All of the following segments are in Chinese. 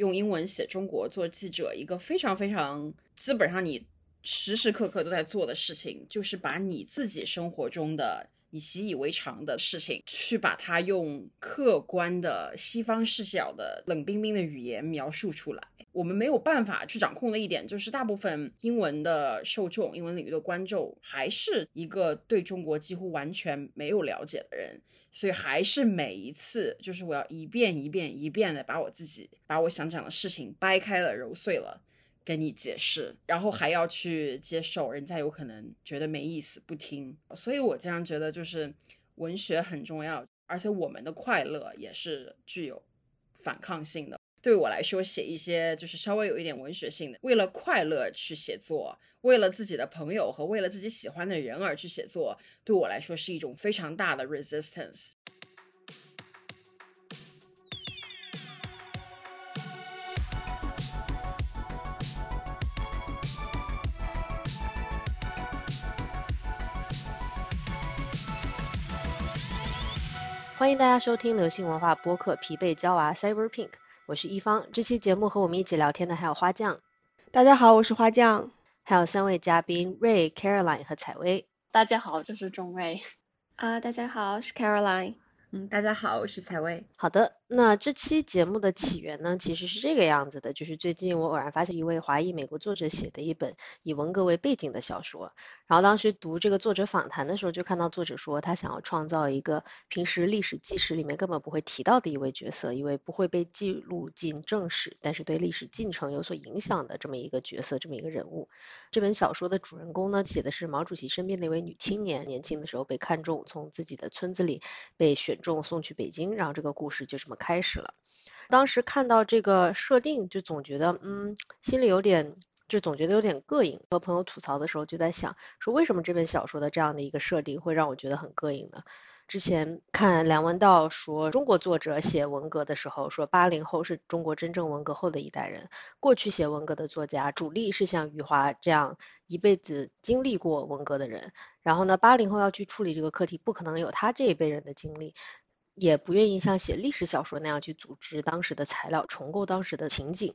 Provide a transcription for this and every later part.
用英文写中国做记者，一个非常非常基本上你时时刻刻都在做的事情，就是把你自己生活中的。你习以为常的事情，去把它用客观的西方视角的冷冰冰的语言描述出来，我们没有办法去掌控的一点，就是大部分英文的受众、英文领域的观众，还是一个对中国几乎完全没有了解的人，所以还是每一次，就是我要一遍一遍一遍的把我自己把我想讲的事情掰开了揉碎了。跟你解释，然后还要去接受，人家有可能觉得没意思不听，所以我经常觉得就是文学很重要，而且我们的快乐也是具有反抗性的。对我来说，写一些就是稍微有一点文学性的，为了快乐去写作，为了自己的朋友和为了自己喜欢的人而去写作，对我来说是一种非常大的 resistance。欢迎大家收听流行文化播客《疲惫娇娃 Cyber Pink》，我是一方。这期节目和我们一起聊天的还有花匠，大家好，我是花匠。还有三位嘉宾瑞、Caroline 和采薇，大家好，这是钟瑞。啊，大家好，是 Caroline。嗯，大家好，我是采薇。好的。那这期节目的起源呢，其实是这个样子的，就是最近我偶然发现一位华裔美国作者写的一本以文革为背景的小说，然后当时读这个作者访谈的时候，就看到作者说他想要创造一个平时历史纪实里面根本不会提到的一位角色，一位不会被记录进正史，但是对历史进程有所影响的这么一个角色，这么一个人物。这本小说的主人公呢，写的是毛主席身边的一位女青年，年轻的时候被看中，从自己的村子里被选中送去北京，然后这个故事就这么。开始了，当时看到这个设定，就总觉得，嗯，心里有点，就总觉得有点膈应。和朋友吐槽的时候，就在想，说为什么这本小说的这样的一个设定会让我觉得很膈应呢？之前看梁文道说，中国作者写文革的时候，说八零后是中国真正文革后的一代人。过去写文革的作家，主力是像余华这样一辈子经历过文革的人。然后呢，八零后要去处理这个课题，不可能有他这一辈人的经历。也不愿意像写历史小说那样去组织当时的材料，重构当时的情景。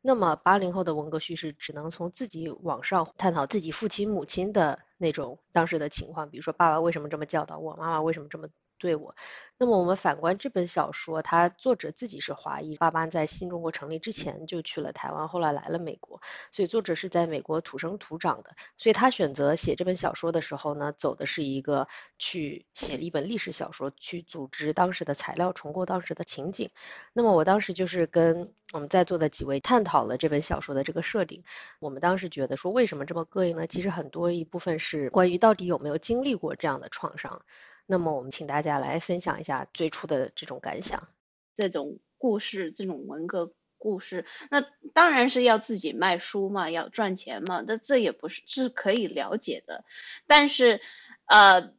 那么八零后的文革叙事只能从自己往上探讨自己父亲母亲的那种当时的情况，比如说爸爸为什么这么教导我，妈妈为什么这么。对我，那么我们反观这本小说，它作者自己是华裔，爸爸在新中国成立之前就去了台湾，后来来了美国，所以作者是在美国土生土长的，所以他选择写这本小说的时候呢，走的是一个去写了一本历史小说，去组织当时的材料，重构当时的情景。那么我当时就是跟我们在座的几位探讨了这本小说的这个设定，我们当时觉得说为什么这么膈应呢？其实很多一部分是关于到底有没有经历过这样的创伤。那么我们请大家来分享一下最初的这种感想。这种故事，这种文革故事，那当然是要自己卖书嘛，要赚钱嘛，那这也不是是可以了解的。但是，呃，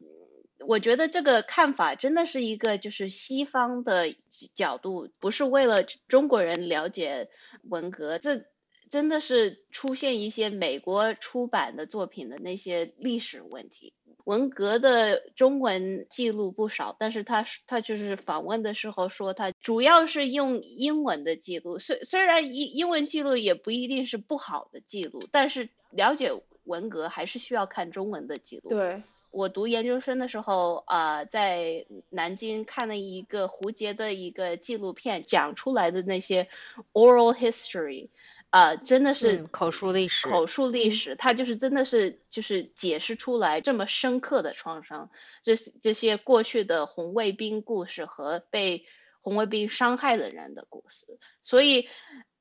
我觉得这个看法真的是一个就是西方的角度，不是为了中国人了解文革，这真的是出现一些美国出版的作品的那些历史问题。文革的中文记录不少，但是他他就是访问的时候说，他主要是用英文的记录。虽虽然英英文记录也不一定是不好的记录，但是了解文革还是需要看中文的记录。对我读研究生的时候啊，在南京看了一个胡杰的一个纪录片，讲出来的那些 oral history。啊，真的是口述历史，口述历史，它就是真的是就是解释出来这么深刻的创伤，这这些过去的红卫兵故事和被红卫兵伤害的人的故事，所以。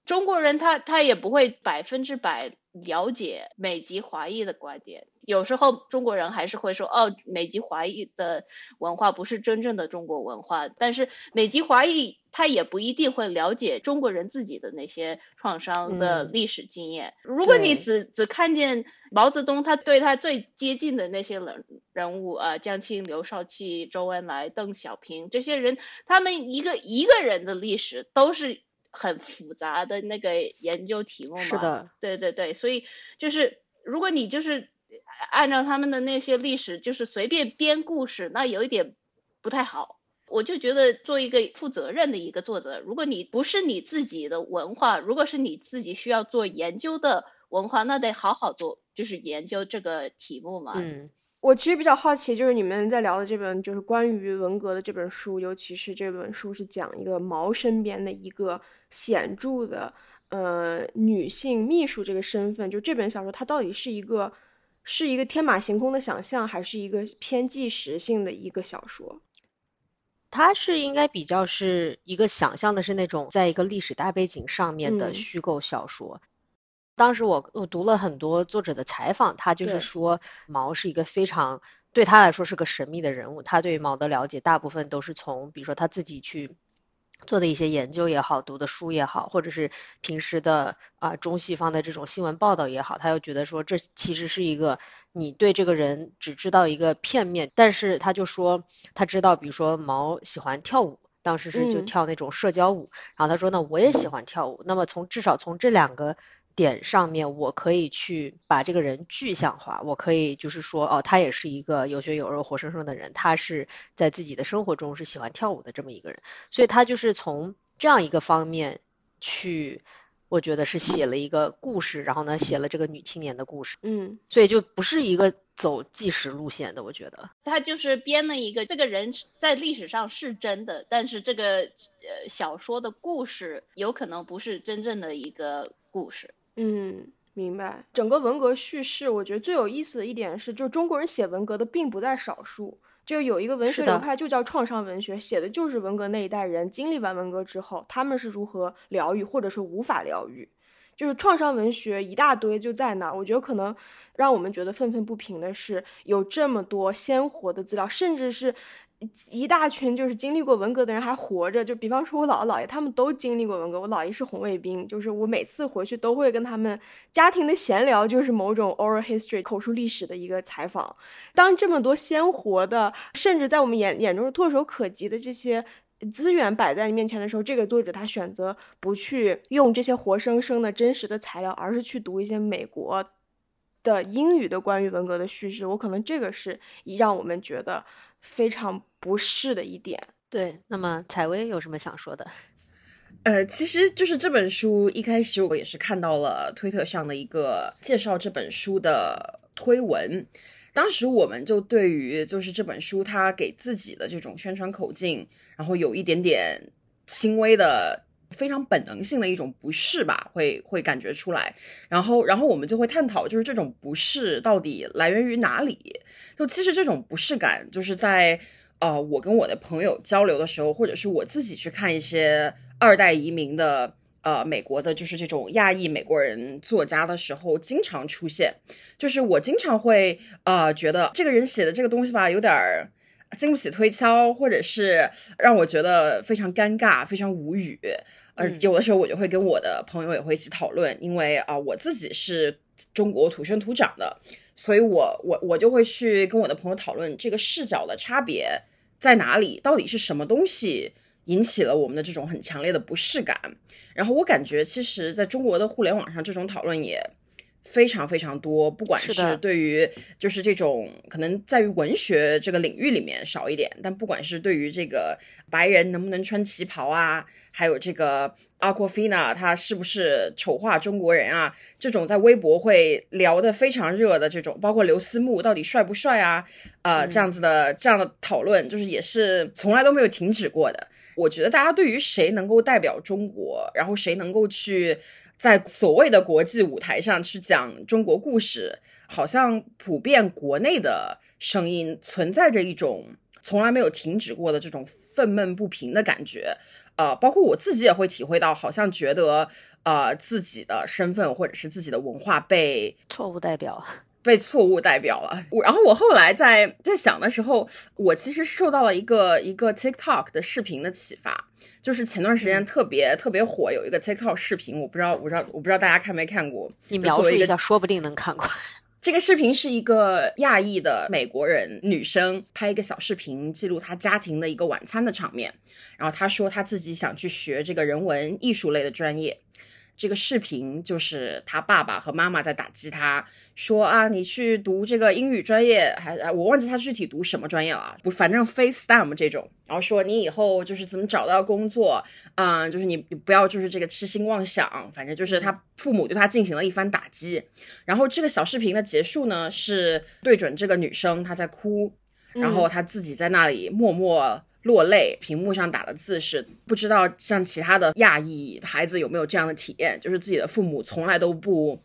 中国人他他也不会百分之百了解美籍华裔的观点，有时候中国人还是会说哦，美籍华裔的文化不是真正的中国文化，但是美籍华裔他也不一定会了解中国人自己的那些创伤的历史经验。如果你只只看见毛泽东，他对他最接近的那些人人物啊，江青、刘少奇、周恩来、邓小平这些人，他们一个一个人的历史都是。很复杂的那个研究题目嘛，是的，对对对，所以就是如果你就是按照他们的那些历史，就是随便编故事，那有一点不太好。我就觉得做一个负责任的一个作者，如果你不是你自己的文化，如果是你自己需要做研究的文化，那得好好做，就是研究这个题目嘛。嗯，我其实比较好奇，就是你们在聊的这本就是关于文革的这本书，尤其是这本书是讲一个毛身边的一个显著的呃女性秘书这个身份，就这本小说它到底是一个是一个天马行空的想象，还是一个偏纪实性的一个小说？它是应该比较是一个想象的，是那种在一个历史大背景上面的嗯虚构小说。当时我我读了很多作者的采访，他就是说毛是一个非常对他来说是个神秘的人物。他对毛的了解大部分都是从比如说他自己去做的一些研究也好，读的书也好，或者是平时的啊、中西方的这种新闻报道也好，他又觉得说这其实是一个你对这个人只知道一个片面，但是他就说他知道，比如说毛喜欢跳舞。当时是就嗯跳那种社交舞，然后他说呢，我也喜欢跳舞。那么从至少从这两个点上面，我可以去把这个人具象化，我可以就是说，哦，他也是一个有血有肉、活生生的人，他是在自己的生活中是喜欢跳舞的这么一个人，所以他就是从这样一个方面去，我觉得是写了一个故事，然后呢，写了这个女青年的故事，嗯所以就不是一个走纪实路线的，我觉得。他就是编了一个这个人在历史上是真的，但是这个呃小说的故事有可能不是真正的一个故事。嗯，明白。整个文革叙事，我觉得最有意思的一点是，就是中国人写文革的并不在少数。就有一个文学流派就叫创伤文学，写的就是文革那一代人经历完文革之后，他们是如何疗愈，或者说无法疗愈。就是创伤文学一大堆就在那儿，我觉得可能让我们觉得愤愤不平的是，有这么多鲜活的资料，甚至是一大群就是经历过文革的人还活着。就比方说我姥姥姥爷，他们都经历过文革。我姥爷是红卫兵，就是我每次回去都会跟他们家庭的闲聊，就是某种 oral history 口述历史的一个采访。当这么多鲜活的，甚至在我们眼眼中是唾手可及的这些资源摆在你面前的时候，这个作者他选择不去用这些活生生的真实的材料，而是去读一些美国的英语的关于文革的叙事。我可能这个是让我们觉得非常不适的一点。对，那么采薇有什么想说的？呃，其实就是这本书一开始我也是看到了推特上的一个介绍这本书的推文，当时我们就对于就是这本书它给自己的这种宣传口径，然后有一点点轻微的。非常本能性的一种不适吧，会会感觉出来，然后然后我们就会探讨，就是这种不适到底来源于哪里？就其实这种不适感，就是在呃我跟我的朋友交流的时候，或者是我自己去看一些二代移民的呃美国的，就是这种亚裔美国人作家的时候，经常出现。就是我经常会呃觉得这个人写的这个东西吧，有点儿经不起推敲，或者是让我觉得非常尴尬、非常无语。呃，嗯有的时候我就会跟我的朋友也会一起讨论，因为啊、我自己是中国土生土长的，所以我我我就会去跟我的朋友讨论这个视角的差别在哪里，到底是什么东西引起了我们的这种很强烈的不适感。然后我感觉，其实在中国的互联网上，这种讨论也非常非常多，不管是对于就是这种可能在于文学这个领域里面少一点，但不管是对于这个白人能不能穿旗袍啊，还有这个 Aquafina 他是不是丑化中国人啊，这种在微博会聊得非常热的这种，包括刘思慕到底帅不帅啊，呃，嗯这样子的这样的讨论，就是也是从来都没有停止过的。我觉得大家对于谁能够代表中国，然后谁能够去在所谓的国际舞台上去讲中国故事，好像普遍国内的声音存在着一种从来没有停止过的这种愤懑不平的感觉。呃，包括我自己也会体会到，好像觉得呃自己的身份或者是自己的文化被错误代表。被错误代表了。我然后我后来在在想的时候，我其实受到了一个一个 TikTok 的视频的启发，就是前段时间特别、特别火，有一个 TikTok 视频，我不知道我不知道我不知道大家看没看过。你描述一下，说不定能看过。这个视频是一个亚裔的美国人女生拍一个小视频，记录她家庭的一个晚餐的场面。然后她说她自己想去学这个人文艺术类的专业，这个视频就是他爸爸和妈妈在打击他，说啊，你去读这个英语专业，还我忘记他具体读什么专业了，不，反正非 STEM 这种。然后说你以后就是怎么找到工作，啊，就是你不要就是这个痴心妄想，反正就是他父母对他进行了一番打击。然后这个小视频的结束呢，是对准这个女生，她在哭，然后她自己在那里默默。落泪，屏幕上打的字是不知道像其他的亚裔孩子有没有这样的体验，就是自己的父母从来都不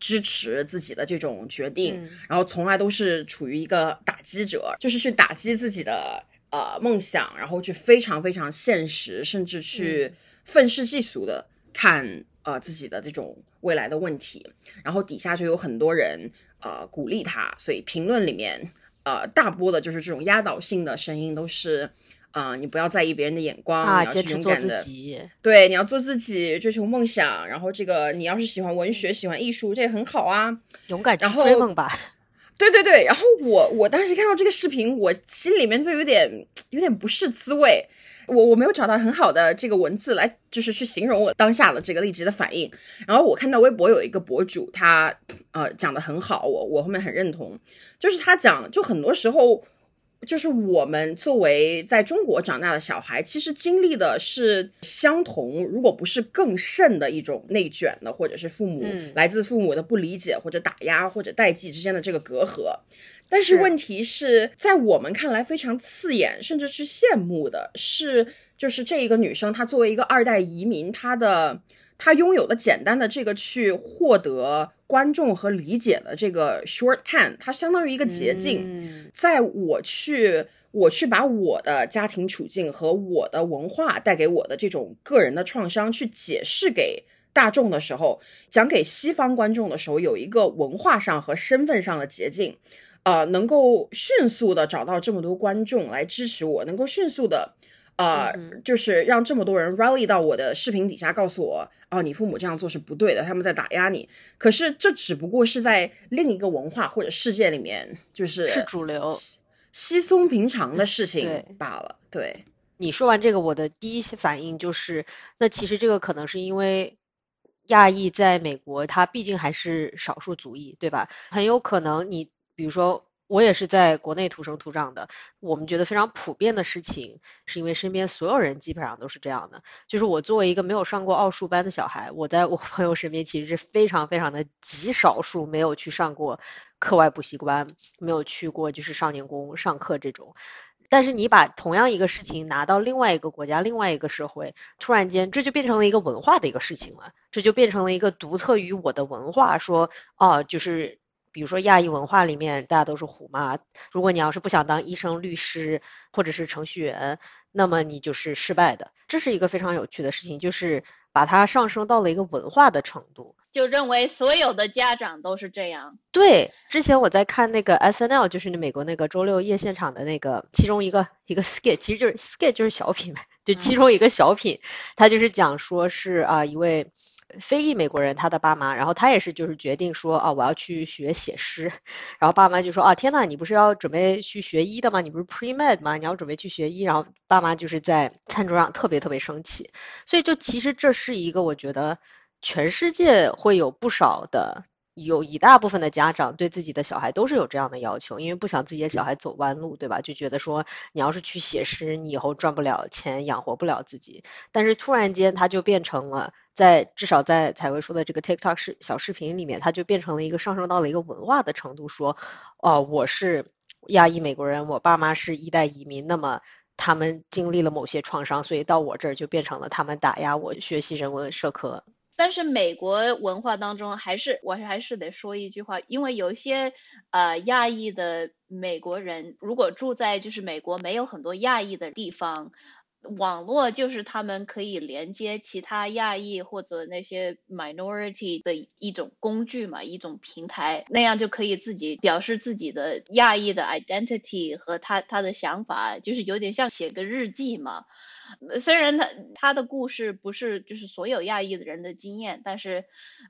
支持自己的这种决定，然后从来都是处于一个打击者，就是去打击自己的呃梦想，然后去非常非常现实，甚至去愤世嫉俗的看呃自己的这种未来的问题，然后底下就有很多人呃鼓励他，所以评论里面。呃，大波的就是这种压倒性的声音，都是，啊，你不要在意别人的眼光，啊，坚持做自己，对，你要做自己，追求梦想，然后这个你要是喜欢文学，喜欢艺术，这也很好啊，勇敢去追梦吧。对对对，然后我我当时看到这个视频，我心里面就有点有点不是滋味。我我没有找到很好的这个文字来，就是去形容我当下的这个立即的反应。然后我看到微博有一个博主，他呃讲的很好，我我后面很认同，就是他讲，就很多时候。就是我们作为在中国长大的小孩，其实经历的是相同，如果不是更甚的一种内卷的，或者是父母来自父母的不理解或者打压或者代际之间的这个隔阂。但是问题是在我们看来非常刺眼，甚至是羡慕的是，就是这一个女生，她作为一个二代移民，她的。他拥有的简单的这个去获得观众和理解的这个 shorthand，它相当于一个捷径。在我去我去把我的家庭处境和我的文化带给我的这种个人的创伤去解释给大众的时候，讲给西方观众的时候，有一个文化上和身份上的捷径，呃，能够迅速的找到这么多观众来支持我，能够迅速的。呃，就是让这么多人 rally 到我的视频底下，告诉我，哦，你父母这样做是不对的，他们在打压你。可是这只不过是在另一个文化或者世界里面，就是是主流、稀松平常的事情罢了。对你说完这个，我的第一反应就是，那其实这个可能是因为亚裔在美国，他毕竟还是少数族裔，对吧？很有可能你，比如说。我也是在国内土生土长的，我们觉得非常普遍的事情，是因为身边所有人基本上都是这样的。就是我作为一个没有上过奥数班的小孩，我在我朋友身边其实是非常非常的极少数没有去上过课外补习班，没有去过就是少年宫上课这种。但是你把同样一个事情拿到另外一个国家、另外一个社会，突然间这就变成了一个文化的一个事情了，这就变成了一个独特于我的文化。说哦，就是。比如说亚裔文化里面，大家都是虎妈。如果你要是不想当医生、律师或者是程序员，那么你就是失败的。这是一个非常有趣的事情，就是把它上升到了一个文化的程度，就认为所有的家长都是这样。对，之前我在看那个 S N L，就是那美国那个周六夜现场的那个其中一个一个 skit，其实就是 skit 就是小品呗，就其中一个小品，他就是讲说是啊一位。非裔美国人，他的爸妈，然后他也是，就是决定说，啊，我要去学写诗，然后爸妈就说，啊，天呐，你不是要准备去学医的吗？你不是 pre med 吗？你要准备去学医，然后爸妈就是在餐桌上特别特别生气，所以就其实这是一个，我觉得全世界会有不少的。有一大部分的家长对自己的小孩都是有这样的要求，因为不想自己的小孩走弯路，对吧？就觉得说你要是去写诗，你以后赚不了钱，养活不了自己。但是突然间，他就变成了在至少在采薇说的这个 TikTok 视小视频里面，他就变成了一个上升到了一个文化的程度，说哦，我是亚裔美国人，我爸妈是一代移民，那么他们经历了某些创伤，所以到我这儿就变成了他们打压我学习人文社科。但是美国文化当中，还是我还是得说一句话，因为有一些呃亚裔的美国人，如果住在就是美国没有很多亚裔的地方，网络就是他们可以连接其他亚裔或者那些 minority 的一种工具嘛，一种平台，那样就可以自己表示自己的亚裔的 identity 和他他的想法，就是有点像写个日记嘛。虽然他他的故事不是就是所有亚裔的人的经验，但是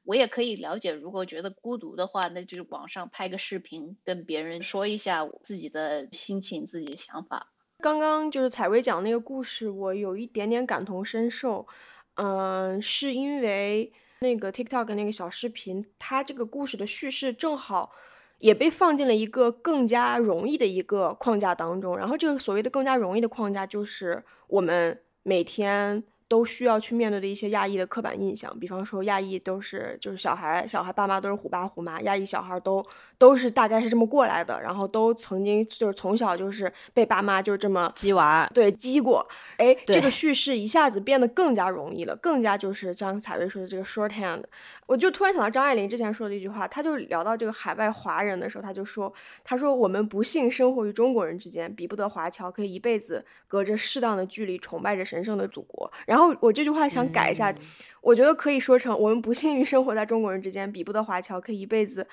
我也可以了解，如果觉得孤独的话，那就是网上拍个视频，跟别人说一下自己的心情、自己的想法。刚刚就是采薇讲那个故事，我有一点点感同身受。嗯，是因为那个 TikTok 那个小视频，它这个故事的叙事正好也被放进了一个更加容易的一个框架当中。然后这个所谓的更加容易的框架，就是我们每天。都需要去面对的一些亚裔的刻板印象，比方说亚裔都是就是小孩，小孩爸妈都是虎爸虎妈，亚裔小孩都都是大概是这么过来的，然后都曾经就是从小就是被爸妈就是这么鸡娃，对鸡过，哎，这个叙事一下子变得更加容易了，更加就是像彩薇说的这个 shorthand，我就突然想到张爱玲之前说的一句话，她就聊到这个海外华人的时候，她就说，她说我们不幸生活于中国人之间，比不得华侨可以一辈子隔着适当的距离崇拜着神圣的祖国，然后。后我这句话想改一下，我觉得可以说成：我们不幸于生活在中国人之间，比不得华侨可以一辈子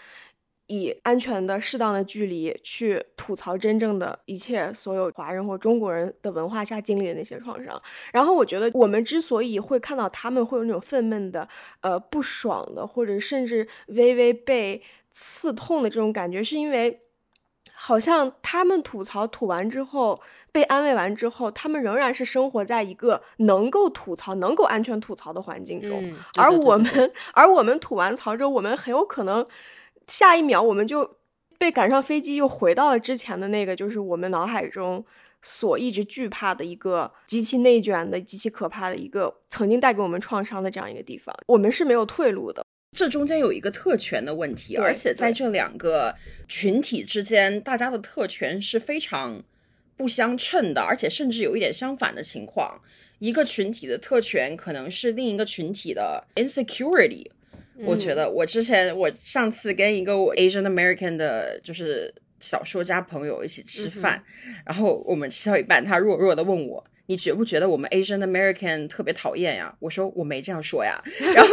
以安全的、适当的距离去吐槽真正的一切所有华人或中国人的文化下经历的那些创伤。然后我觉得，我们之所以会看到他们会有那种愤懑的、呃不爽的，或者甚至微微被刺痛的这种感觉，是因为。好像他们吐槽吐完之后，被安慰完之后，他们仍然是生活在一个能够吐槽、能够安全吐槽的环境中。而我们，而我们吐完槽之后，我们很有可能下一秒我们就被赶上飞机，又回到了之前的那个，就是我们脑海中所一直惧怕的一个极其内卷的、极其可怕的一个曾经带给我们创伤的这样一个地方。我们是没有退路的。这中间有一个特权的问题，而且在这两个群体之间，大家的特权是非常不相称的，而且甚至有一点相反的情况。一个群体的特权可能是另一个群体的 insecurity。我觉得我之前我上次跟一个 Asian American 的，就是小说家朋友一起吃饭，然后我们吃到一半，他弱弱的问我。你觉不觉得我们 Asian American 特别讨厌呀？我说我没这样说呀。然后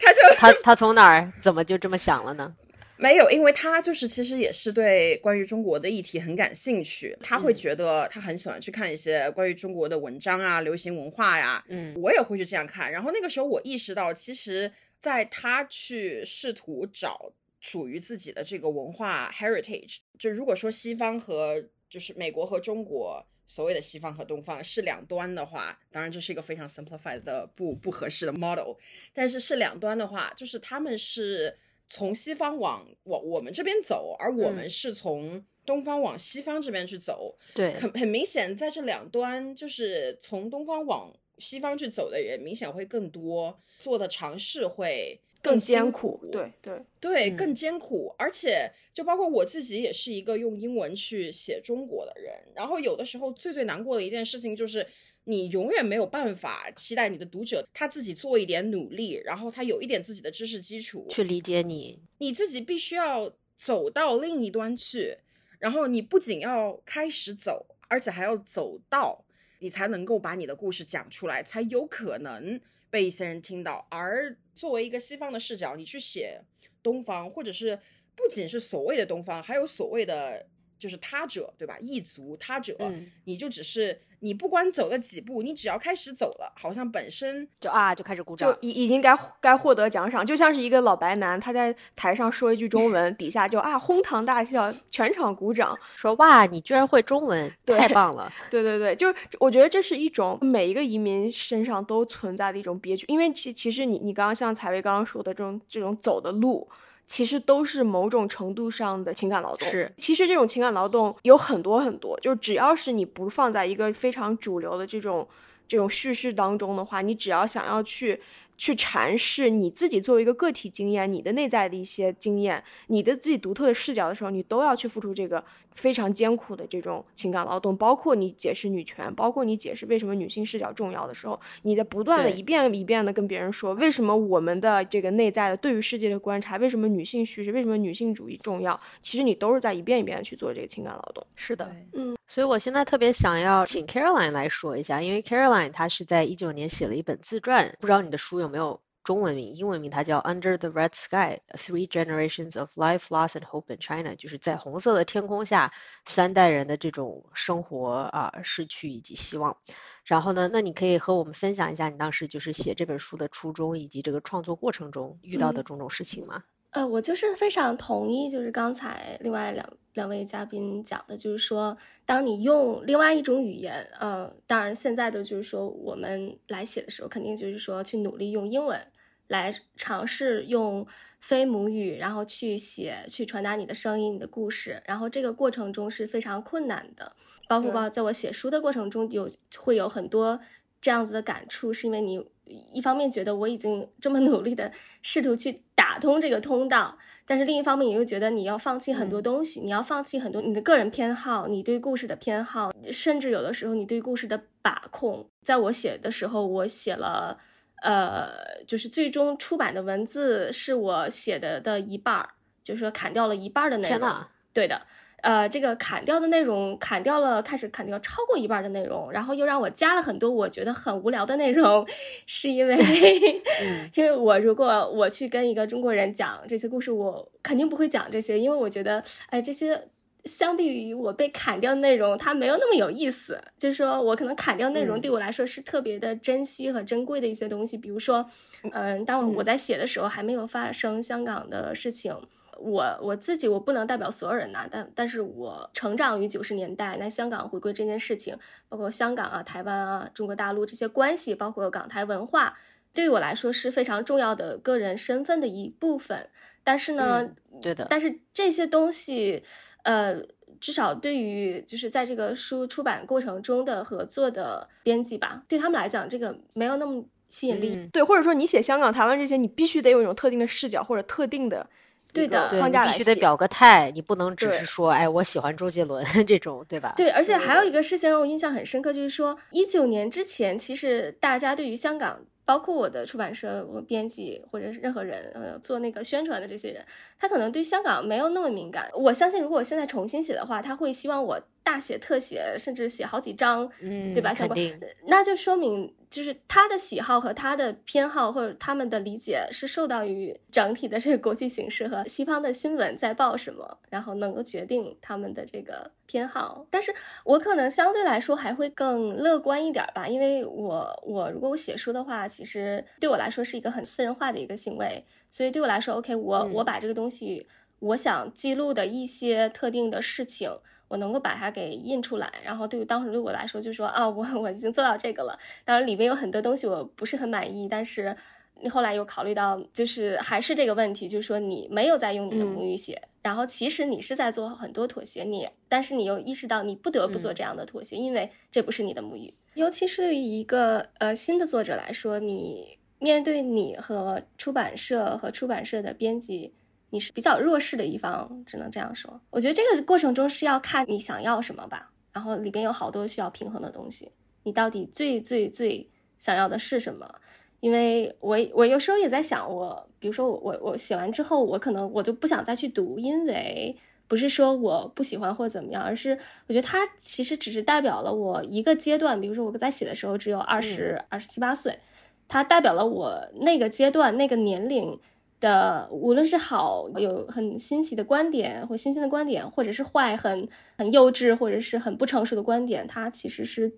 他就他他从哪儿怎么就这么想了呢？没有，因为他就是其实也是对关于中国的议题很感兴趣，他会觉得他很喜欢去看一些关于中国的文章啊、流行文化呀。嗯，我也会去这样看。然后那个时候我意识到，其实在他去试图找属于自己的这个文化 heritage，就如果说西方和就是美国和中国。所谓的西方和东方是两端的话，当然这是一个非常 simplified 的不不合适的 model。但是是两端的话，就是他们是从西方往往我们这边走，而我们是从东方往西方这边去走。对，很很明显，在这两端，就是从东方往西方去走的人，明显会更多，做的尝试会。更艰苦，对对。对，更艰苦，而且就包括我自己也是一个用英文去写中国的人，然后有的时候最最难过的一件事情就是，你永远没有办法期待你的读者他自己做一点努力，然后他有一点自己的知识基础去理解你，你自己必须要走到另一端去，然后你不仅要开始走，而且还要走到，你才能够把你的故事讲出来，才有可能。被一些人听到，而作为一个西方的视角，你去写东方，或者是不仅是所谓的东方，还有所谓的。就是他者，对吧？异族他者，你就只是你不管走了几步，你只要开始走了，好像本身就啊就开始鼓掌，就已已经该该获得奖赏，就像是一个老白男，他在台上说一句中文，底下就啊哄堂大笑，全场鼓掌，说哇你居然会中文，太棒了！对对对，就是我觉得这是一种每一个移民身上都存在的一种憋屈，因为其其实你你刚刚像采薇刚刚说的这种这种走的路。其实都是某种程度上的情感劳动。是，其实这种情感劳动有很多很多，就只要是你不放在一个非常主流的这种这种叙事当中的话，你只要想要去。去阐释你自己作为一个个体经验，你的内在的一些经验，你的自己独特的视角的时候，你都要去付出这个非常艰苦的这种情感劳动。包括你解释女权，包括你解释为什么女性视角重要的时候，你在不断的一遍一遍的跟别人说，为什么我们的这个内在的对于世界的观察，为什么女性叙事，为什么女性主义重要，其实你都是在一遍一遍的去做这个情感劳动。是的，嗯。所以我现在特别想要请 Caroline 来说一下，因为 Caroline 她是在一九年写了一本自传，不知道你的书有没有中文名、英文名？它叫《Under the Red Sky: Three Generations of Life, Loss and Hope in China》，就是在红色的天空下，三代人的这种生活啊，逝去以及希望。然后呢，那你可以和我们分享一下你当时就是写这本书的初衷，以及这个创作过程中遇到的种种事情吗？呃，我就是非常同意，就是刚才另外两两位嘉宾讲的，就是说，当你用另外一种语言，呃，当然现在的就是说，我们来写的时候，肯定就是说去努力用英文来尝试用非母语，然后去写，去传达你的声音、你的故事，然后这个过程中是非常困难的，包括包在我写书的过程中，有会有很多这样子的感触，是因为你。一方面觉得我已经这么努力的试图去打通这个通道，但是另一方面你又觉得你要放弃很多东西，你要放弃很多你的个人偏好，你对故事的偏好，甚至有的时候你对故事的把控。在我写的时候，我写了，呃，就是最终出版的文字是我写的的一半儿，就是说砍掉了一半的内容。对的。呃，这个砍掉的内容砍掉了，开始砍掉超过一半的内容，然后又让我加了很多我觉得很无聊的内容，是因为，因为我如果我去跟一个中国人讲这些故事，我肯定不会讲这些，因为我觉得，哎，这些相比于我被砍掉的内容，它没有那么有意思。就是说我可能砍掉内容对我来说是特别的珍惜和珍贵的一些东西，比如说，嗯，当我在写的时候还没有发生香港的事情。我我自己我不能代表所有人呐，但但是我成长于九十年代，那香港回归这件事情，包括香港啊、台湾啊、中国大陆这些关系，包括港台文化，对于我来说是非常重要的个人身份的一部分。但是呢，对的，但是这些东西，呃，至少对于就是在这个书出版过程中的合作的编辑吧，对他们来讲，这个没有那么吸引力。对，或者说你写香港、台湾这些，你必须得有一种特定的视角或者特定的。对的，框架必须得表个态，你不能只是说，哎，我喜欢周杰伦 这种，对吧？对，而且还有一个事情让我印象很深刻，就是说一九年之前，其实大家对于香港，包括我的出版社、我编辑或者是任何人，呃，做那个宣传的这些人，他可能对香港没有那么敏感。我相信，如果我现在重新写的话，他会希望我大写特写，甚至写好几章，嗯，对吧？相关，那就说明。就是他的喜好和他的偏好，或者他们的理解是受到于整体的这个国际形势和西方的新闻在报什么，然后能够决定他们的这个偏好。但是我可能相对来说还会更乐观一点吧，因为我我如果我写书的话，其实对我来说是一个很私人化的一个行为，所以对我来说，OK，我我把这个东西，我想记录的一些特定的事情。我能够把它给印出来，然后对于当时对我来说，就说啊，我 我已经做到这个了。当然里面有很多东西我不是很满意，但是你后来又考虑到，就是还是这个问题，就是说你没有在用你的母语写，然后其实你是在做很多妥协，你但是你又意识到你不得不做这样的妥协，因为这不是你的母语。尤其是对于一个呃新的作者来说，你面对你和出版社和出版社的编辑。你是比较弱势的一方，只能这样说。我觉得这个过程中是要看你想要什么吧，然后里边有好多需要平衡的东西。你到底最最最想要的是什么？因为我我有时候也在想，我比如说我我我写完之后，我可能我就不想再去读，因为不是说我不喜欢或者怎么样，而是我觉得它其实只是代表了我一个阶段。比如说我在写的时候只有二十二十七八岁，它代表了我那个阶段那个年龄。的无论是好有很新奇的观点或新鲜的观点，或者是坏很很幼稚或者是很不成熟的观点，它其实是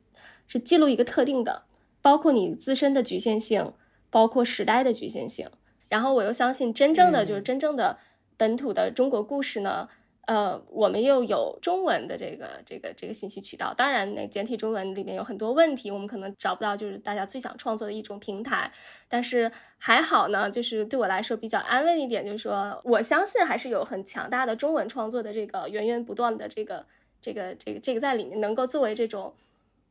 是记录一个特定的，包括你自身的局限性，包括时代的局限性。然后我又相信，真正的就是真正的本土的中国故事呢。呃，我们又有中文的这个这个这个信息渠道，当然那简体中文里面有很多问题，我们可能找不到就是大家最想创作的一种平台，但是还好呢，就是对我来说比较安慰一点，就是说我相信还是有很强大的中文创作的这个源源不断的这个这个这个这个在里面能够作为这种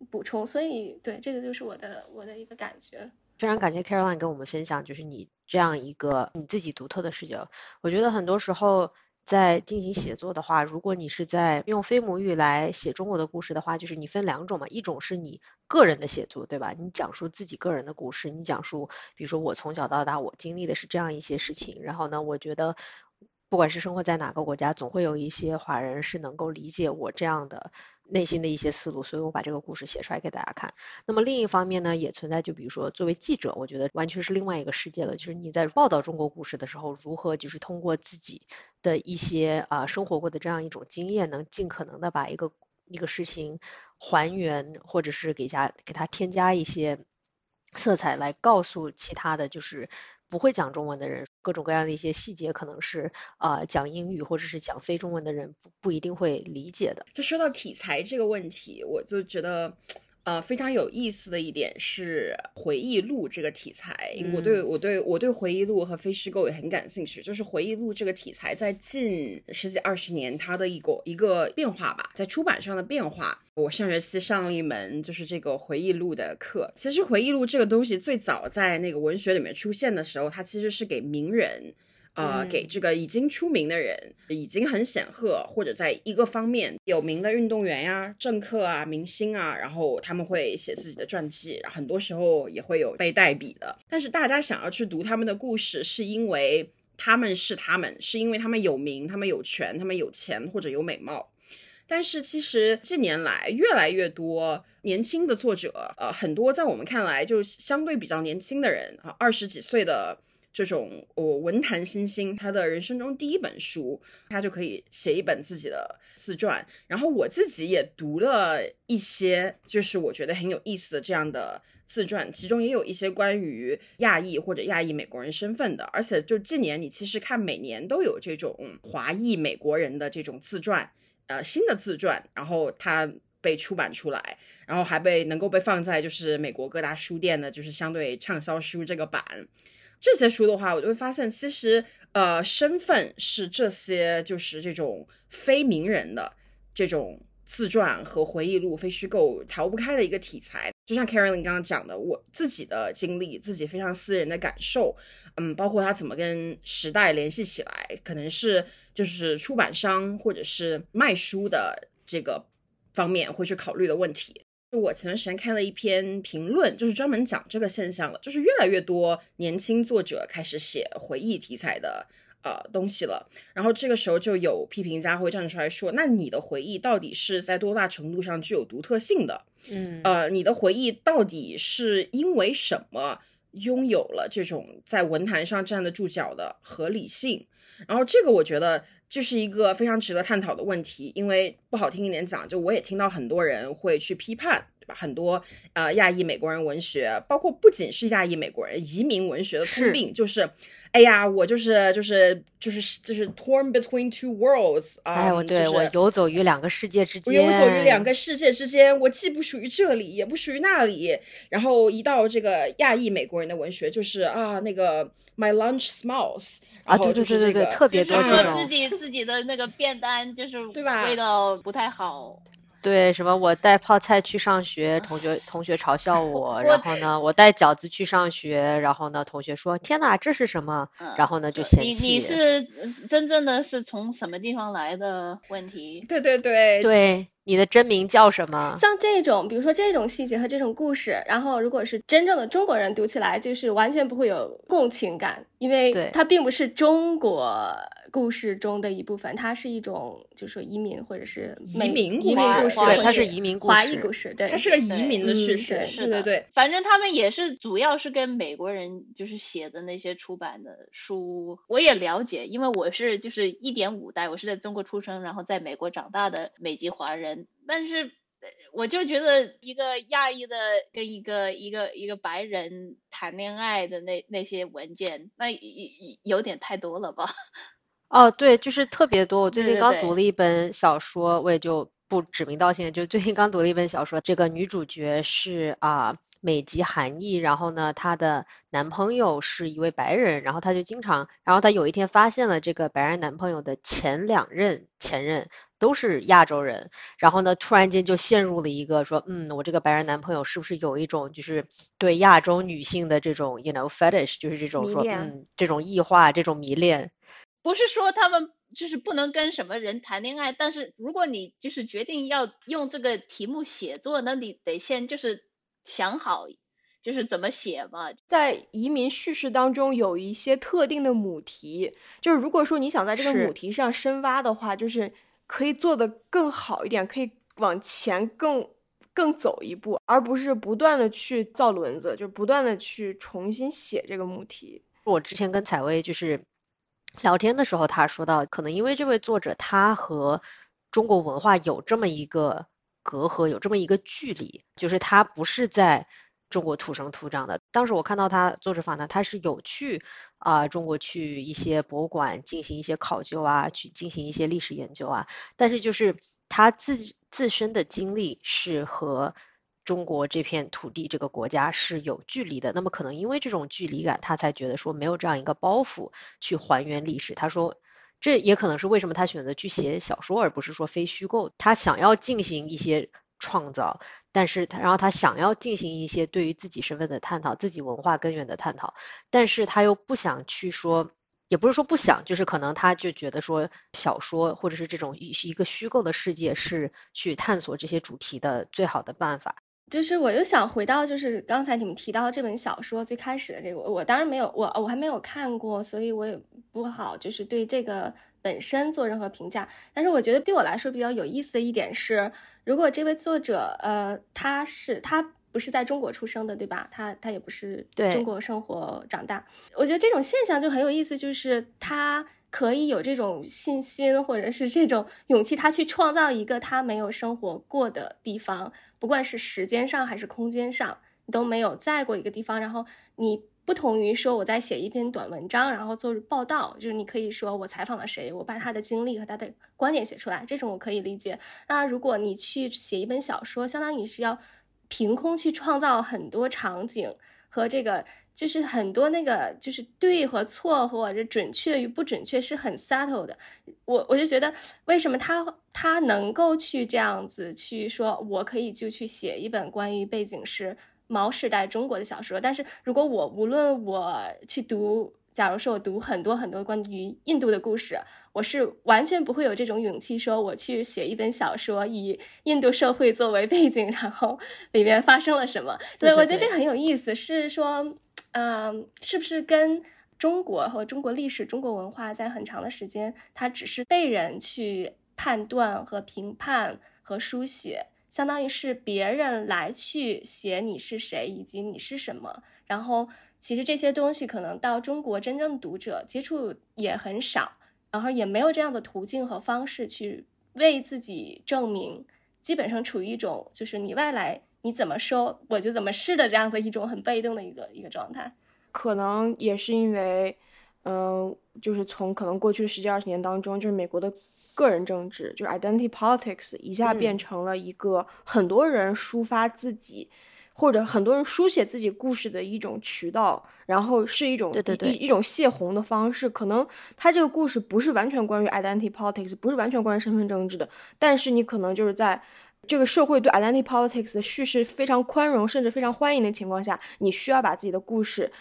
补充，所以对这个就是我的我的一个感觉。非常感谢 Caroline 跟我们分享，就是你这样一个你自己独特的视角，我觉得很多时候。在进行写作的话，如果你是在用非母语来写中国的故事的话，就是你分两种嘛，一种是你个人的写作，对吧？你讲述自己个人的故事，你讲述，比如说我从小到大我经历的是这样一些事情，然后呢，我觉得不管是生活在哪个国家，总会有一些华人是能够理解我这样的。内心的一些思路，所以我把这个故事写出来给大家看。那么另一方面呢，也存在，就比如说作为记者，我觉得完全是另外一个世界了。就是你在报道中国故事的时候，如何就是通过自己的一些啊生活过的这样一种经验，能尽可能的把一个一个事情还原，或者是给加给它添加一些色彩，来告诉其他的就是不会讲中文的人。各种各样的一些细节，可能是啊讲英语或者是讲非中文的人不不一定会理解的。就说到题材这个问题，我就觉得。呃，非常有意思的一点是回忆录这个题材，我对我对我对回忆录和非虚构也很感兴趣。就是回忆录这个题材在近十几二十年它的一个一个变化吧，在出版上的变化。我上学期上了一门就是这个回忆录的课。其实回忆录这个东西最早在那个文学里面出现的时候，它其实是给名人。呃，给这个已经出名的人，已经很显赫，或者在一个方面有名的运动员呀、政客啊、明星啊，然后他们会写自己的传记，很多时候也会有被代笔的。但是大家想要去读他们的故事，是因为他们是他们，是因为他们有名，他们有权，他们有钱或者有美貌。但是其实近年来越来越多年轻的作者，呃，很多在我们看来就相对比较年轻的人啊，二十几岁的。这种我文坛新星，他的人生中第一本书，他就可以写一本自己的自传。然后我自己也读了一些，就是我觉得很有意思的这样的自传，其中也有一些关于亚裔或者亚裔美国人身份的。而且就近年，你其实看每年都有这种华裔美国人的这种自传，呃，新的自传，然后他被出版出来，然后还被能够被放在就是美国各大书店的，就是相对畅销书这个版。这些书的话，我就会发现，其实呃，身份是这些就是这种非名人的这种自传和回忆录、非虚构逃不开的一个题材。就像 Carolyn 刚刚讲的，我自己的经历、自己非常私人的感受，嗯，包括他怎么跟时代联系起来，可能是就是出版商或者是卖书的这个方面会去考虑的问题。我前段时间看了一篇评论，就是专门讲这个现象了，就是越来越多年轻作者开始写回忆题材的呃东西了。然后这个时候就有批评家会站出来说：“那你的回忆到底是在多大程度上具有独特性的？嗯，呃，你的回忆到底是因为什么拥有了这种在文坛上站得住脚的合理性？然后这个我觉得。”就是一个非常值得探讨的问题，因为不好听一点讲，就我也听到很多人会去批判，对吧？很多呃亚裔美国人文学，包括不仅是亚裔美国人，移民文学的通病就是，哎呀，我就是就是就是就是 torn between two worlds 啊，哎，我对我游走于两个世界之间，游走于两个世界之间，我既不属于这里，也不属于那里。然后一到这个亚裔美国人的文学，就是啊，那个 my lunch smells。啊，对对对对对，特别多这种自己自己的那个便当就是对吧，味道不太好。对，什么我带泡菜去上学，同学同学嘲笑 我，然后呢，我带饺子去上学，然后呢，同学说天哪，这是什么？然后呢，就嫌弃。你你是真正的是从什么地方来的问题？对对对对。你的真名叫什么？像这种，比如说这种细节和这种故事，然后如果是真正的中国人读起来，就是完全不会有共情感，因为它并不是中国故事中的一部分，它是一种，就是说移民或者是移民移民故事，对，它是移民华裔故事，对，它是个移民的叙事，是的，对。反正他们也是主要是跟美国人就是写的那些出版的书，我也了解，因为我是就是一点五代，我是在中国出生，然后在美国长大的美籍华人。但是，我就觉得一个亚裔的跟一个一个一个白人谈恋爱的那那些文件，那有有点太多了吧？哦，对，就是特别多。我最近刚读了一本小说，我也就不指名道姓，就最近刚读了一本小说，这个女主角是啊。美籍韩裔，然后呢，她的男朋友是一位白人，然后她就经常，然后她有一天发现了这个白人男朋友的前两任前任都是亚洲人，然后呢，突然间就陷入了一个说，嗯，我这个白人男朋友是不是有一种就是对亚洲女性的这种，you know fetish，就是这种说，嗯，这种异化，这种迷恋，不是说他们就是不能跟什么人谈恋爱，但是如果你就是决定要用这个题目写作，那你得先就是。想好就是怎么写嘛，在移民叙事当中有一些特定的母题，就是如果说你想在这个母题上深挖的话，就是可以做得更好一点，可以往前更更走一步，而不是不断的去造轮子，就不断的去重新写这个母题。我之前跟采薇就是聊天的时候，他说到，可能因为这位作者他和中国文化有这么一个。隔阂有这么一个距离，就是他不是在中国土生土长的。当时我看到他作者访谈，他是有去啊中国去一些博物馆进行一些考究啊，去进行一些历史研究啊。但是就是他自自身的经历是和中国这片土地这个国家是有距离的。那么可能因为这种距离感，他才觉得说没有这样一个包袱去还原历史。他说，这也可能是为什么他选择去写小说，而不是说非虚构。他想要进行一些创造。但是他，然后他想要进行一些对于自己身份的探讨，自己文化根源的探讨，但是他又不想去说，也不是说不想，就是可能他就觉得说小说或者是这种一一个虚构的世界是去探索这些主题的最好的办法。就是我又想回到，就是刚才你们提到这本小说最开始的这个，我当然没有，我我还没有看过，所以我也不好就是对这个本身做任何评价。但是我觉得对我来说比较有意思的一点是。如果这位作者，呃，他是他不是在中国出生的，对吧？他他也不是中国生活长大。我觉得这种现象就很有意思，就是他可以有这种信心，或者是这种勇气，他去创造一个他没有生活过的地方，不管是时间上还是空间上，你都没有在过一个地方，然后你。不同于说我在写一篇短文章，然后做报道，就是你可以说我采访了谁，我把他的经历和他的观点写出来，这种我可以理解。那如果你去写一本小说，相当于是要凭空去创造很多场景和这个，就是很多那个就是对和错或者准确与不准确是很 subtle 的。我我就觉得为什么他他能够去这样子去说，我可以就去写一本关于背景是。毛时代中国的小说，但是如果我无论我去读，假如说我读很多很多关于印度的故事，我是完全不会有这种勇气说我去写一本小说，以印度社会作为背景，然后里面发生了什么。对，我觉得这很有意思，是说，嗯，是不是跟中国和中国历史、中国文化在很长的时间，它只是被人去判断和评判和书写。相当于是别人来去写你是谁以及你是什么，然后其实这些东西可能到中国真正读者接触也很少，然后也没有这样的途径和方式去为自己证明，基本上处于一种就是你外来你怎么说我就怎么是的这样的一种很被动的一个一个状态。可能也是因为，嗯，就是从可能过去十几二十年当中，就是美国的。个人政治就是 identity politics，一下变成了一个很多人抒发自己，或者很多人书写自己故事的一种渠道，然后是一种对对对一种泄洪的方式。可能他这个故事不是完全关于 identity politics，不是完全关于身份政治的，但是你可能就是在这个社会对 identity politics 的叙事非常宽容，甚至非常欢迎的情况下，你需要把自己的故事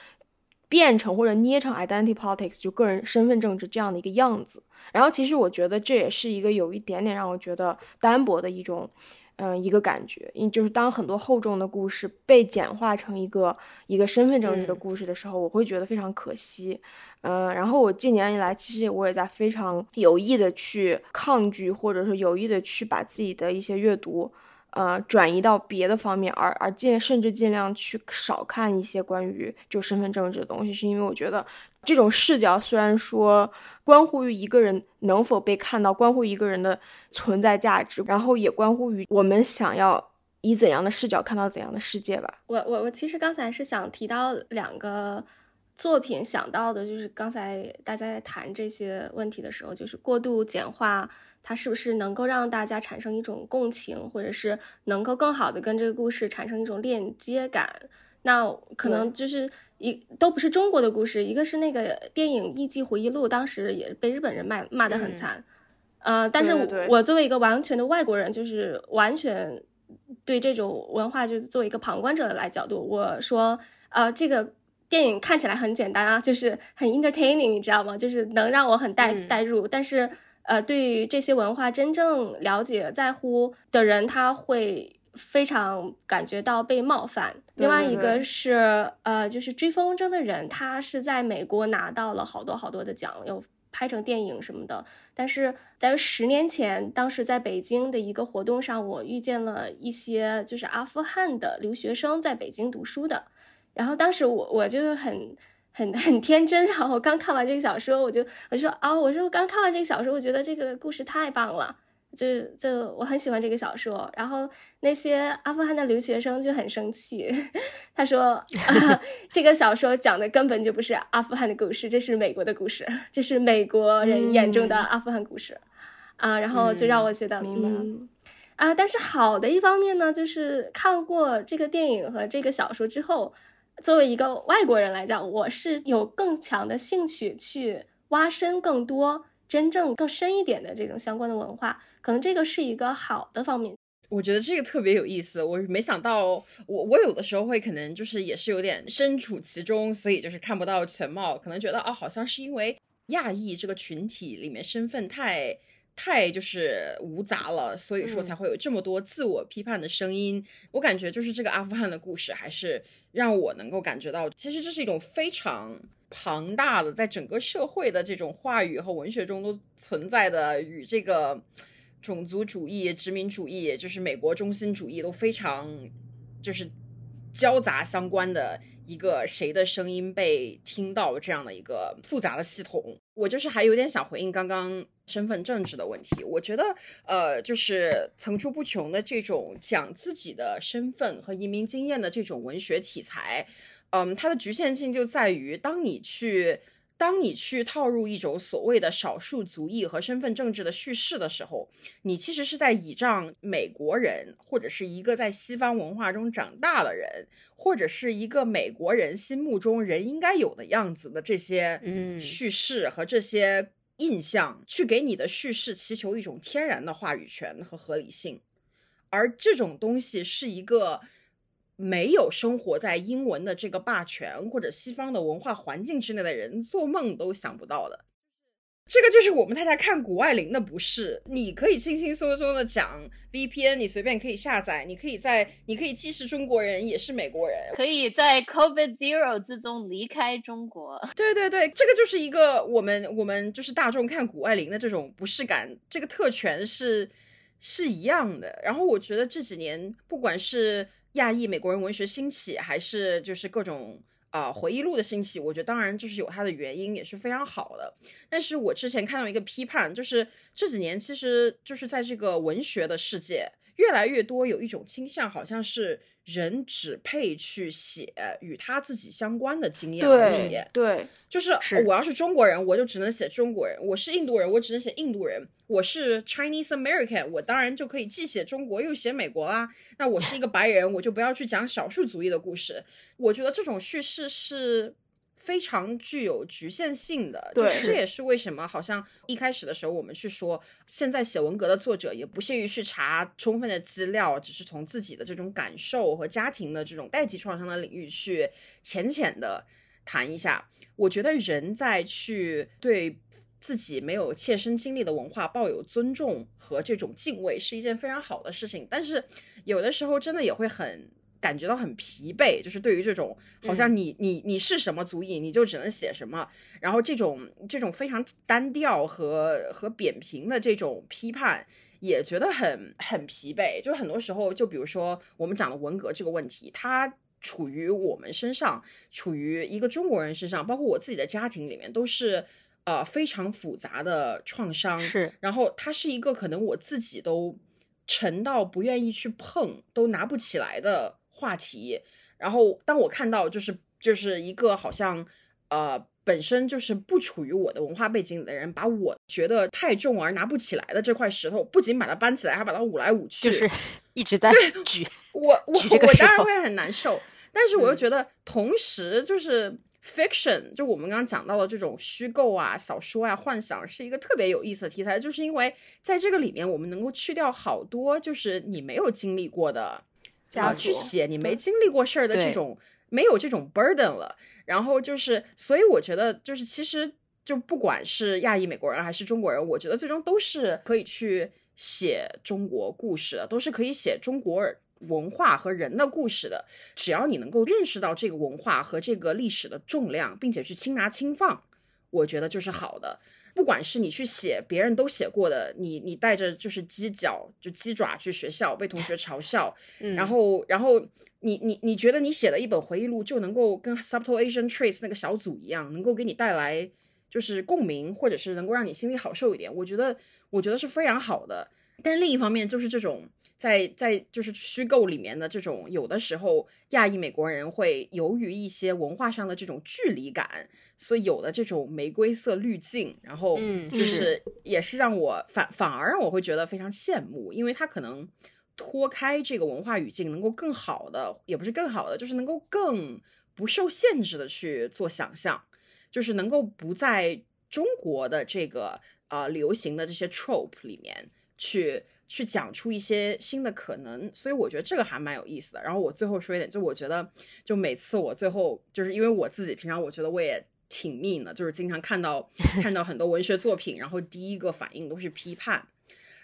变成或者捏成 identity politics，就个人身份政治这样的一个样子。然后，其实我觉得这也是一个有一点点让我觉得单薄的一种，嗯，一个感觉。因就是当很多厚重的故事被简化成一个一个身份政治的故事的时候，我会觉得非常可惜。嗯，然后我近年以来，其实我也在非常有意的去抗拒，或者说有意的去把自己的一些阅读。呃，转移到别的方面，而而尽甚至尽量去少看一些关于就身份政治的东西，是因为我觉得这种视角虽然说关乎于一个人能否被看到，关乎一个人的存在价值，然后也关乎于我们想要以怎样的视角看到怎样的世界吧。我我我其实刚才是想提到两个作品，想到的就是刚才大家在谈这些问题的时候，就是过度简化。它是不是能够让大家产生一种共情，或者是能够更好的跟这个故事产生一种链接感？那可能就是一都不是中国的故事，一个是那个电影《艺伎回忆录》，当时也被日本人骂骂得很惨。呃，但是我作为一个完全的外国人，就是完全对这种文化，就是作为一个旁观者来角度，我说，呃，这个电影看起来很简单啊，就是很 entertaining，你知道吗？就是能让我很带带入，但是。呃，对于这些文化真正了解、在乎的人，他会非常感觉到被冒犯。另外一个是，呃，就是追风筝的人，他是在美国拿到了好多好多的奖，有拍成电影什么的。但是在十年前，当时在北京的一个活动上，我遇见了一些就是阿富汗的留学生在北京读书的，然后当时我我就很。很很天真，然后刚看完这个小说，我就我就说啊，我说刚看完这个小说，我觉得这个故事太棒了。就就我很喜欢这个小说。然后那些阿富汗的留学生就很生气，他说、啊、这个小说讲的根本就不是阿富汗的故事，这是美国的故事，这是美国人眼中的嗯阿富汗故事、啊。然后就让我觉得，明白嗯。啊，但是好的一方面呢，就是看过这个电影和这个小说之后，作为一个外国人来讲，我是有更强的兴趣去挖深更多、真正更深一点的这种相关的文化，可能这个是一个好的方面。我觉得这个特别有意思，我没想到我我有的时候会可能就是也是有点身处其中，所以就是看不到全貌，可能觉得啊，好像是因为亚裔这个群体里面身份太。太就是无杂了，所以说嗯才会有这么多自我批判的声音。我感觉就是这个阿富汗的故事，还是让我能够感觉到，其实这是一种非常庞大的，在整个社会的这种话语和文学中都存在的与这个种族主义、殖民主义，就是美国中心主义都非常就是交杂相关的一个谁的声音被听到这样的一个复杂的系统。我就是还有点想回应刚刚身份政治的问题。我觉得，呃，就是层出不穷的这种讲自己的身份和移民经验的这种文学题材，嗯，它的局限性就在于，当你去。当你去套入一种所谓的少数族裔和身份政治的叙事的时候，你其实是在倚仗美国人，或者是一个在西方文化中长大的人，或者是一个美国人心目中人应该有的样子的这些嗯叙事和这些印象，去给你的叙事祈求一种天然的话语权和合理性，而这种东西是一个。没有生活在英文的这个霸权或者西方的文化环境之内的人，做梦都想不到的。这个就是我们大家看谷爱凌的不是，你可以轻轻松松的讲 VPN，你随便可以下载，你可以在，你可以既是中国人也是美国人，可以在 COVID Zero 之中离开中国。对对对，这个就是一个我们我们就是大众看谷爱凌的这种不适感，这个特权是是一样的。然后我觉得这几年不管是亚裔美国人文学兴起，还是就是各种啊、回忆录的兴起，我觉得当然就是有它的原因，也是非常好的。但是我之前看到一个批判，就是这几年其实就是在这个文学的世界，越来越多有一种倾向，好像是人只配去写与他自己相关的经验和体验。对，就是是我要是中国人，我就只能写中国人；我是印度人，我只能写印度人；我是 Chinese American，我当然就可以既写中国又写美国啦。那我是一个白人，我就不要去讲少数族裔的故事。我觉得这种叙事是。非常具有局限性的，就对是这也是为什么好像一开始的时候我们去说，现在写文革的作者也不屑于去查充分的资料，只是从自己的这种感受和家庭的这种代际创伤的领域去浅浅的谈一下。我觉得人在去对自己没有切身经历的文化抱有尊重和这种敬畏是一件非常好的事情，但是有的时候真的也会很。感觉到很疲惫，就是对于这种好像你、你你是什么足以，你就只能写什么，然后这种这种非常单调和和扁平的这种批判，也觉得很很疲惫。就很多时候，就比如说我们讲的文革这个问题，它处于我们身上，处于一个中国人身上，包括我自己的家庭里面，都是呃非常复杂的创伤。是，然后它是一个可能我自己都沉到不愿意去碰，都拿不起来的话题。然后当我看到就是就是一个好像呃本身就是不处于我的文化背景里的人，把我觉得太重而拿不起来的这块石头，不仅把它搬起来，还把它舞来舞去，就是一直在举。我我 举我当然会很难受，但是我又嗯觉得，同时就是 fiction，就我们刚刚讲到的这种虚构啊、小说啊、幻想，是一个特别有意思的题材，就是因为在这个里面，我们能够去掉好多就是你没有经历过的枷啊，去写你没经历过事儿的这种没有这种 burden 了。然后就是，所以我觉得就是其实就不管是亚裔美国人还是中国人，我觉得最终都是可以去写中国故事的，都是可以写中国文化和人的故事的。只要你能够认识到这个文化和这个历史的重量，并且去轻拿轻放，我觉得就是好的。不管是你去写别人都写过的，你你带着就是鸡脚就鸡爪去学校被同学嘲笑，嗯然后然后你你你觉得你写的一本回忆录就能够跟 Subtle Asian Trace 那个小组一样，能够给你带来就是共鸣，或者是能够让你心里好受一点，我觉得我觉得是非常好的。但另一方面就是这种。在在就是虚构里面的这种，有的时候亚裔美国人会由于一些文化上的这种距离感，所以有的这种玫瑰色滤镜，然后就是也是让我反反而让我会觉得非常羡慕，因为他可能脱开这个文化语境，能够更好的，也不是更好的，就是能够更不受限制的去做想象，就是能够不在中国的这个呃流行的这些 trope 里面去。去讲出一些新的可能，所以我觉得这个还蛮有意思的。然后我最后说一点，就我觉得，就每次我最后就是因为我自己平常我觉得我也挺命的，就是经常看到 看到很多文学作品，然后第一个反应都是批判，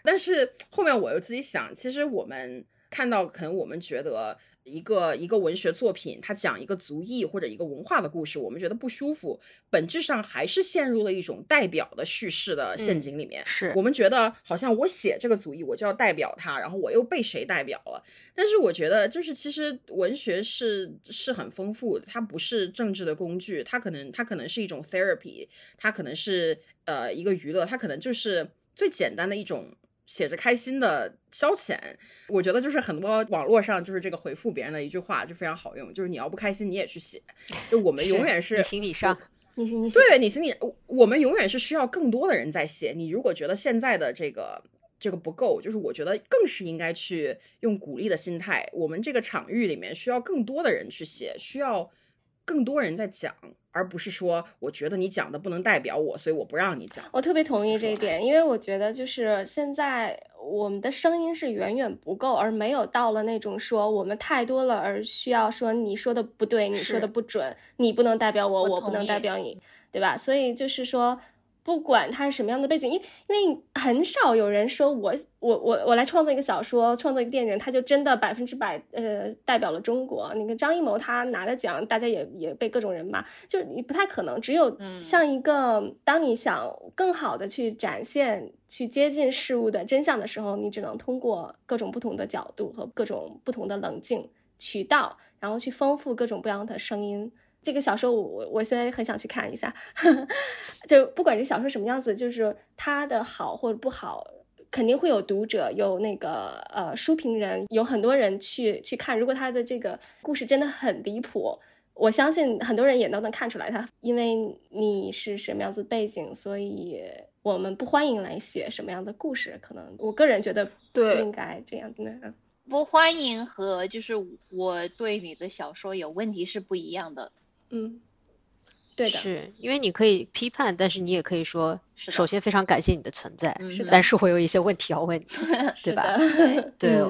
但是后面我又自己想，其实我们看到可能我们觉得。一个一个文学作品，它讲一个族裔或者一个文化的故事，我们觉得不舒服，本质上还是陷入了一种代表的叙事的陷阱里面。是我们觉得好像我写这个族裔，我就要代表他，然后我又被谁代表了？但是我觉得，就是其实文学是是很丰富的，它不是政治的工具，它可能它可能是一种 therapy，它可能是呃一个娱乐，它可能就是最简单的一种。写着开心的消遣，我觉得就是很多网络上就是这个回复别人的一句话就非常好用，就是你要不开心你也去写，就我们永远是你心理上，你心理对，你心里，我们永远是需要更多的人在写。你如果觉得现在的这个这个不够，就是我觉得更是应该去用鼓励的心态。我们这个场域里面需要更多的人去写，需要更多人在讲。而不是说，我觉得你讲的不能代表我，所以我不让你讲。我特别同意这一点，因为我觉得就是现在我们的声音是远远不够，而没有到了那种说我们太多了，而需要说你说的不对，你说的不准，你不能代表我，我不能代表你，对吧？所以就是说。不管他是什么样的背景，因因为很少有人说我我我我来创作一个小说，创作一个电影，他就真的百分之百呃代表了中国。那个张艺谋他拿的奖，大家也也被各种人骂，就是你不太可能。只有像一个当你想更好的去展现、去接近事物的真相的时候，你只能通过各种不同的角度和各种不同的冷静渠道，然后去丰富各种各样的声音。这个小说我我我现在很想去看一下，就不管这小说什么样子，就是它的好或者不好，肯定会有读者，有那个呃书评人，有很多人去去看。如果他的这个故事真的很离谱，我相信很多人也都能看出来，他因为你是什么样子背景，所以我们不欢迎来写什么样的故事。可能我个人觉得不应该这样子。不欢迎和就是我对你的小说有问题是不一样的。嗯，对的，是因为你可以批判，但是你也可以说，首先非常感谢你的存在，是的，但是我有一些问题要问你，对吧？对，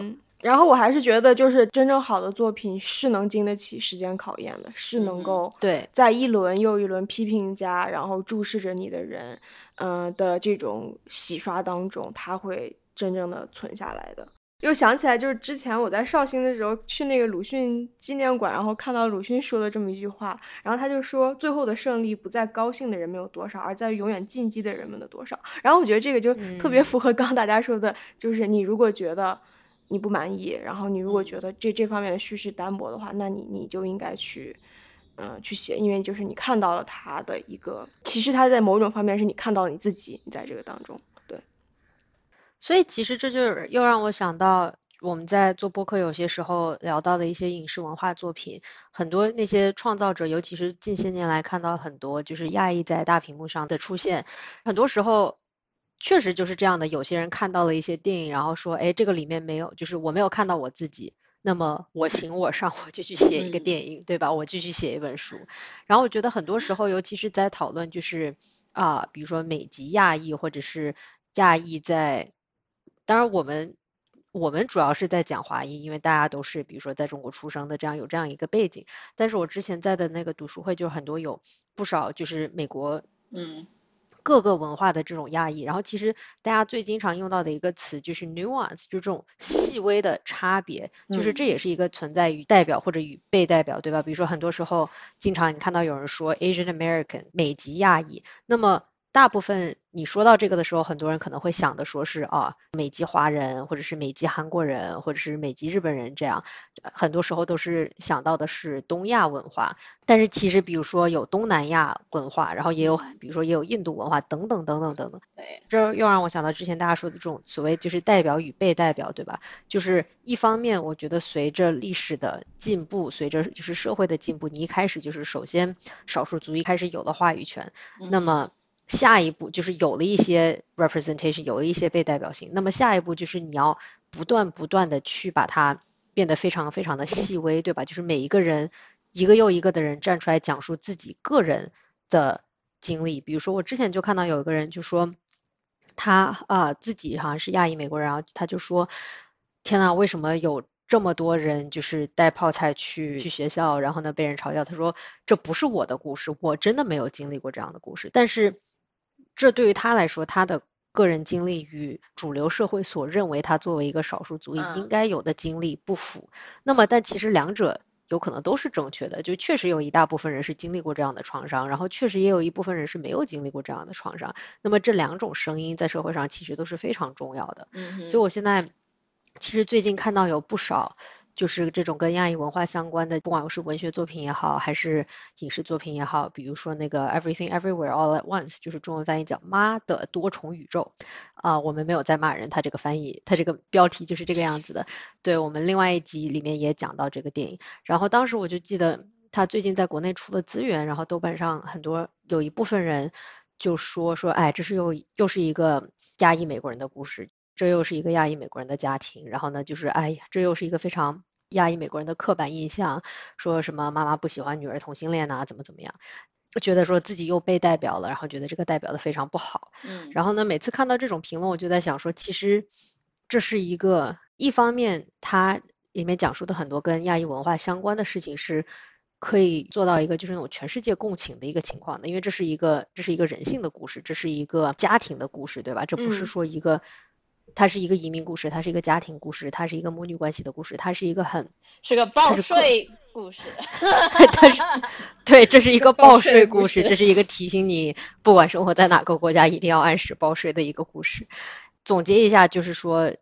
然后我还是觉得，就是真正好的作品是能经得起时间考验的，是能够对在一轮又一轮批评家，然后注视着你的人，嗯的这种洗刷当中，他会真正的存下来的。又想起来，就是之前我在绍兴的时候去那个鲁迅纪念馆，然后看到鲁迅说了这么一句话，然后他就说，最后的胜利不在高兴的人们有多少，而在于永远进击的人们的多少。然后我觉得这个就特别符合刚大家说的，就是你如果觉得你不满意，然后你如果觉得这这方面的叙事单薄的话，那你你就应该去，嗯，去写，因为就是你看到了他的一个，其实他在某种方面是你看到了你自己，你在这个当中。所以其实这就是又让我想到我们在做播客有些时候聊到的一些影视文化作品，很多那些创造者，尤其是近些年来看到很多就是亚裔在大屏幕上的出现，很多时候确实就是这样的。有些人看到了一些电影，然后说：“哎，这个里面没有，就是我没有看到我自己。”那么我行我上，我就去写一个电影，对吧？我继续写一本书。然后我觉得很多时候，尤其是在讨论就是啊，比如说美籍亚裔或者是亚裔在。当然，我们我们主要是在讲华裔，因为大家都是比如说在中国出生的，这样有这样一个背景。但是我之前在的那个读书会，就很多有不少就是美国嗯各个文化的这种亚裔。然后其实大家最经常用到的一个词就是 nuance，就这种细微的差别，就是这也是一个存在于代表或者与被代表，对吧？比如说很多时候经常你看到有人说 Asian American 美籍亚裔，那么。大部分你说到这个的时候，很多人可能会想的说是啊，美籍华人，或者是美籍韩国人，或者是美籍日本人这样，很多时候都是想到的是东亚文化。但是其实，比如说有东南亚文化，然后也有，比如说也有印度文化等等等等等等。对，这又让我想到之前大家说的这种所谓就是代表与被代表，对吧？就是一方面，我觉得随着历史的进步，随着就是社会的进步，你一开始就是首先少数族裔开始有了话语权，那么。下一步就是有了一些 representation，有了一些被代表性。那么下一步就是你要不断不断的去把它变得非常非常的细微，对吧？就是每一个人一个又一个的人站出来讲述自己个人的经历。比如说我之前就看到有一个人就说他啊自己好像是亚裔美国人，然后他就说天呐，为什么有这么多人就是带泡菜去去学校，然后呢被人嘲笑？他说这不是我的故事，我真的没有经历过这样的故事，但是。这对于他来说，他的个人经历与主流社会所认为他作为一个少数族裔应该有的经历不符。那么，但其实两者有可能都是正确的。就确实有一大部分人是经历过这样的创伤，然后确实也有一部分人是没有经历过这样的创伤。那么这两种声音在社会上其实都是非常重要的。嗯，所以我现在其实最近看到有不少。就是这种跟亚裔文化相关的，不管是文学作品也好，还是影视作品也好，比如说那个 Everything Everywhere All at Once，就是中文翻译叫《妈的多重宇宙》啊，我们没有在骂人，他这个翻译，他这个标题就是这个样子的。对我们另外一集里面也讲到这个电影，然后当时我就记得他最近在国内出了资源，然后豆瓣上很多有一部分人就说说，哎，这是又又是一个亚裔美国人的故事，这又是一个亚裔美国人的家庭，然后呢，就是哎呀，这又是一个非常。亚裔美国人的刻板印象，说什么妈妈不喜欢女儿同性恋呐，怎么怎么样，觉得说自己又被代表了，然后觉得这个代表的非常不好。嗯，然后呢，每次看到这种评论，我就在想说，其实这是一个一方面，它里面讲述的很多跟亚裔文化相关的事情，是可以做到一个就是那种全世界共情的一个情况的，因为这是一个这是一个人性的故事，这是一个家庭的故事，对吧？这不是说一个。它是一个移民故事，它是一个家庭故事，它是一个母女关系的故事，它是一个很是个报税故事。它是对，这是一个报税故事，这是一个提醒你，不管生活在哪个国家，一定要按时报税的一个故事。总结一下，就是说，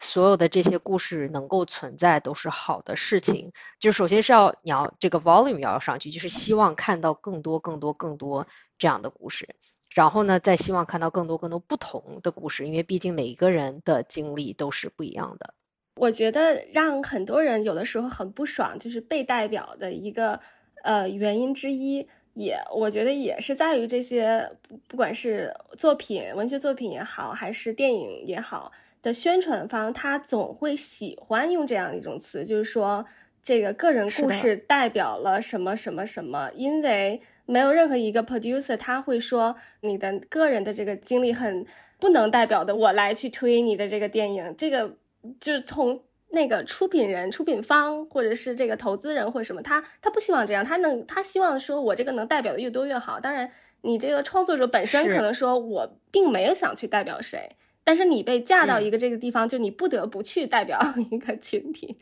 所有的这些故事能够存在都是好的事情。就首先是要你要这个 volume 要上去，就是希望看到更多、更多、更多这样的故事。然后呢，再希望看到更多更多不同的故事，因为毕竟每一个人的经历都是不一样的。我觉得让很多人有的时候很不爽，就是被代表的一个呃原因之一，也我觉得也是在于这些不管是作品、文学作品也好，还是电影也好的宣传方，他总会喜欢用这样的一种词，就是说这个个人故事代表了什么什么什么，因为。没有任何一个 producer 他会说你的个人的这个经历很不能代表的，我来去推你的这个电影，这个就是从那个出品人、出品方或者是这个投资人或者什么，他他不希望这样，他能他希望说我这个能代表的越多越好。当然，你这个创作者本身可能说我并没有想去代表谁，但是你被架到一个这个地方，就你不得不去代表 一个群体，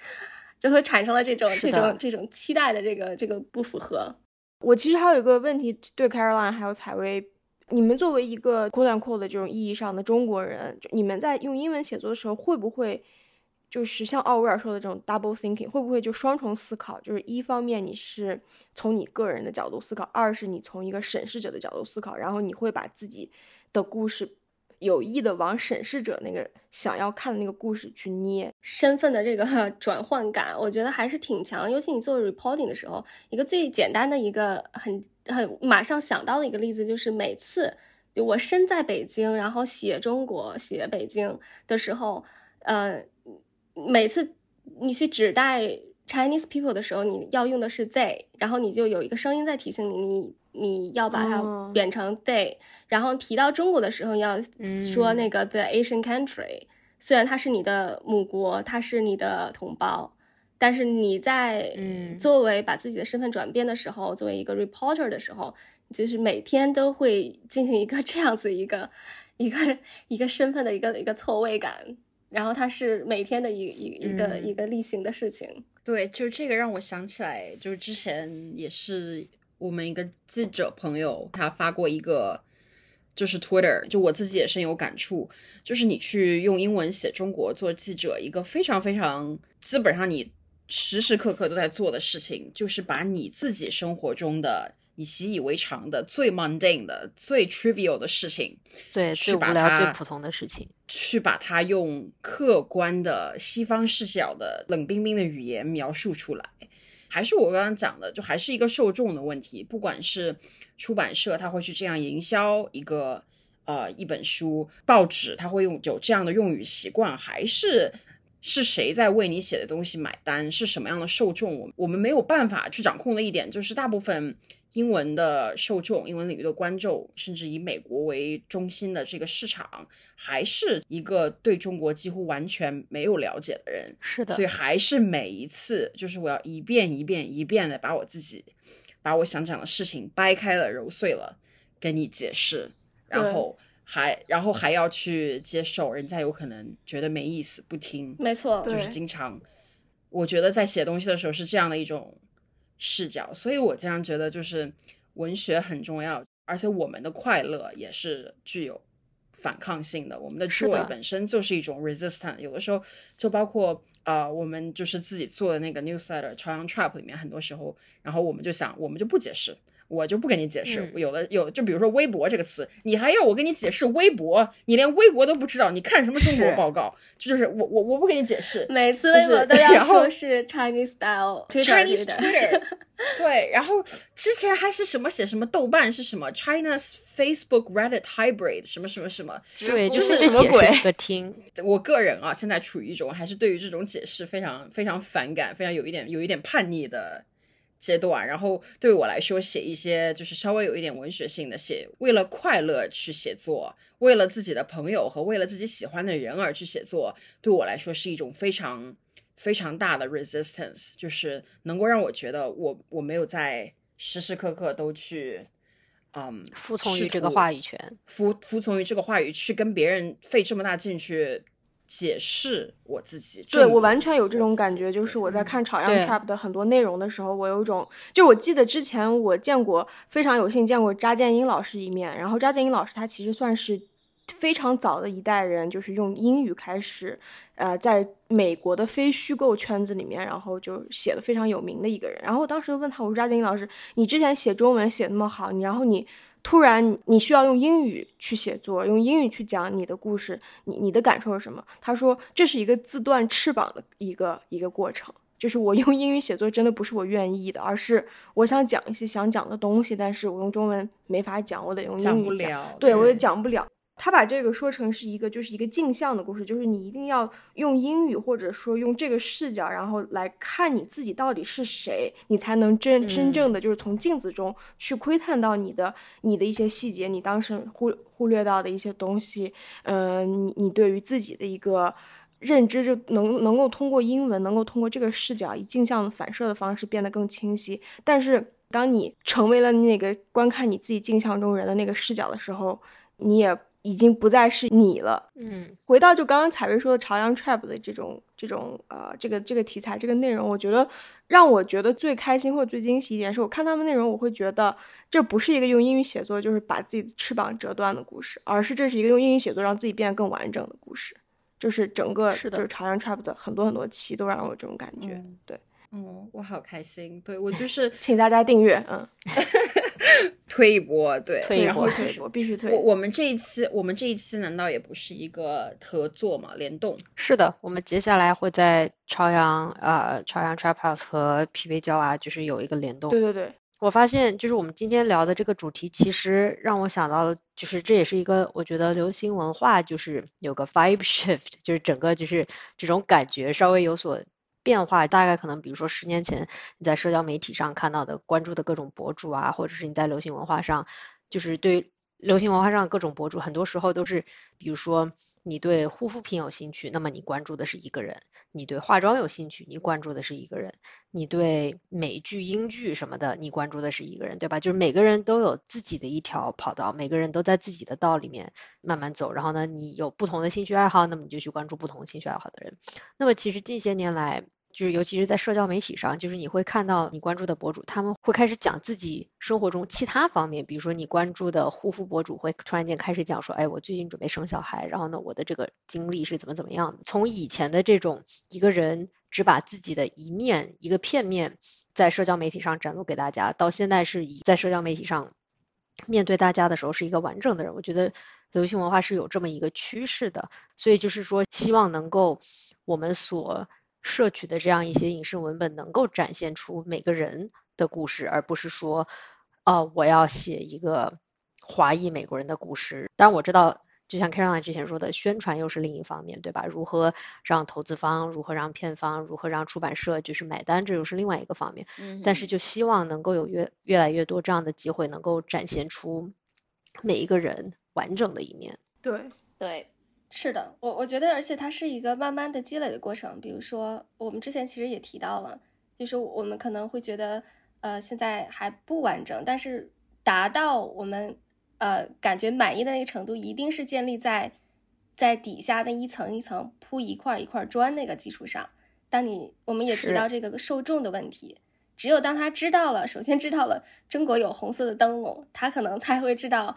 就会产生了这种这种这种期待的这个这个不符合。我其实还有一个问题，对 Caroline 还有采薇，你们作为一个 quote unquote 的这种意义上的中国人，你们在用英文写作的时候，会不会就是像奥威尔说的这种 double thinking，会不会就双重思考？就是一方面你是从你个人的角度思考，二是你从一个审视者的角度思考，然后你会把自己的故事。有意的往审视者那个想要看的那个故事去捏身份的这个 转换感，我觉得还是挺强。尤其你做 reporting 的时候，一个最简单的一个很很马上想到的一个例子，就是每次就我身在北京，然后写中国、写北京的时候，呃，每次你去指代 Chinese people 的时候，你要用的是 they，然后你就有一个声音在提醒你，你。你要把它变成 they，然后提到中国的时候要说那个 the Asian country，虽然它是你的母国，它是你的同胞，但是你在作为把自己的身份转变的时候，作为一个 reporter 的时候，就是每天都会进行一个 这样子一个一个一个身份的一个一个错位感，然后它是每天的一一一个一个例行的事情。对，就这个让我想起来，就是之前也是。我们一个记者朋友，他发过一个就是 Twitter，就我自己也深有感触，就是你去用英文写中国做记者，一个非常非常基本上你时时刻刻都在做的事情，就是把你自己生活中的。你习以为常的最 mundane 的最 trivial 的事情，对，去最无聊、把它最普通的事情，去把它用客观的西方视角的冷冰冰的语言描述出来。还是我刚刚讲的，就还是一个受众的问题。不管是出版社，他会去这样营销一个呃一本书，报纸他会用有这样的用语习惯，还是是谁在为你写的东西买单，是什么样的受众，我我们没有办法去掌控的一点，就是大部分。英文的受众，英文领域的观众，甚至以美国为中心的这个市场，还是一个对中国几乎完全没有了解的人。是的，所以还是每一次，就是我要一遍一遍一遍的把我自己，把我想讲的事情掰开了揉碎了，跟你解释，然后还然后还要去接受，人家有可能觉得没意思不听。没错，就是经常，我觉得在写东西的时候是这样的一种。视角，所以我经常觉得就是文学很重要，而且我们的快乐也是具有反抗性的。我们的 joy 本身就是一种 resistance，有的时候就包括啊，我们就是自己做的那个 newsletter 朝阳 trap 里面，很多时候，然后我们就想，我们就不解释。我就不跟你解释，有的有就比如说微博这个词，你还要我跟你解释微博？你连微博都不知道，你看什么中国报告？就是我我我不跟你解释，每次微博都 要说是 Chinese style，Chinese Twitter，对，然后之前还是什么写什么豆瓣是什么 China's Facebook Reddit hybrid 什么什么什么，对，就是什么鬼？个听，我个人啊，现在处于一种还是对于这种解释非常非常反感，非常有一点有一点叛逆的。阶段，然后对我来说，写一些就是稍微有一点文学性的，写为了快乐去写作，为了自己的朋友和为了自己喜欢的人而去写作，对我来说是一种非常非常大的 resistance，就是能够让我觉得我我没有在时时刻刻都去，嗯，服从于这个话语权，服服从于这个话语去跟别人费这么大劲去。解释我自己，对我完全有这种感觉，就是我在看朝阳 trap 的很多内容的时候，我有一种，就我记得之前我见过，非常有幸见过扎建英老师一面，然后扎建英老师他其实算是非常早的一代人，就是用英语开始，呃，在美国的非虚构圈子里面，然后就写的非常有名的一个人，然后我当时问他，我说扎建英老师，你之前写中文写那么好，你然后你。突然，你需要用英语去写作，用英语去讲你的故事，你你的感受是什么？他说这是一个自断翅膀的一个一个过程，就是我用英语写作真的不是我愿意的，而是我想讲一些想讲的东西，但是我用中文没法讲，我得用英语讲，对我也讲不了。他把这个说成是一个，就是一个镜像的故事，就是你一定要用英语或者说用这个视角，然后来看你自己到底是谁，你才能真真正的就是从镜子中去窥探到你的你的一些细节，你当时忽忽略到的一些东西，嗯，你你对于自己的一个认知就能能够通过英文，能够通过这个视角以镜像反射的方式变得更清晰。但是当你成为了那个观看你自己镜像中人的那个视角的时候，你也。已经不再是你了。嗯，回到就刚刚采薇说的朝阳 trap 的这种这种呃这个这个题材这个内容，我觉得让我觉得最开心或者最惊喜一点是我看他们内容，我会觉得这不是一个用英语写作就是把自己的翅膀折断的故事，而是这是一个用英语写作让自己变得更完整的故事。就是整个就是朝阳 trap 的很多很多期都让我有这种感觉。对，嗯，我好开心。对我就是请大家订阅，嗯。推一波，对，推一波，推一波，必须推。我我们这一期，我们这一期难道也不是一个合作嘛？联动？是的，我们接下来会在朝阳呃朝阳 Trap House 和 PV 胶啊，就是有一个联动。对对对，我发现就是我们今天聊的这个主题，其实让我想到了，就是这也是一个我觉得流行文化就是有个 vibe shift，就是整个就是这种感觉稍微有所。变化大概可能，比如说十年前你在社交媒体上看到的、关注的各种博主啊，或者是你在流行文化上，就是对流行文化上各种博主，很多时候都是，比如说你对护肤品有兴趣，那么你关注的是一个人。你对化妆有兴趣，你关注的是一个人；你对美剧、英剧什么的，你关注的是一个人，对吧？就是每个人都有自己的一条跑道，每个人都在自己的道里面慢慢走。然后呢，你有不同的兴趣爱好，那么你就去关注不同兴趣爱好的人。那么其实近些年来，就是尤其是在社交媒体上，就是你会看到你关注的博主，他们会开始讲自己生活中其他方面，比如说你关注的护肤博主会突然间开始讲说，哎，我最近准备生小孩，然后呢，我的这个经历是怎么怎么样的。从以前的这种一个人只把自己的一面、一个片面在社交媒体上展露给大家，到现在是以在社交媒体上面对大家的时候是一个完整的人。我觉得流行文化是有这么一个趋势的，所以就是说，希望能够我们所。摄取的这样一些影视文本能够展现出每个人的故事，而不是说，哦，我要写一个华裔美国人的故事。当然我知道，就像 Caroline 之前说的，宣传又是另一方面，对吧？如何让投资方，如何让片方，如何让出版社就是买单，这又是另外一个方面。嗯但是就希望能够有越越来越多这样的机会，能够展现出每一个人完整的一面。对对。是的，我我觉得，而且它是一个慢慢的积累的过程。比如说，我们之前其实也提到了，就是我们可能会觉得，呃，现在还不完整，但是达到我们呃感觉满意的那个程度，一定是建立在在底下那一层一层铺一块一块砖那个基础上。当你我们也提到这个受众的问题，只有当他知道了，首先知道了中国有红色的灯笼，他可能才会知道，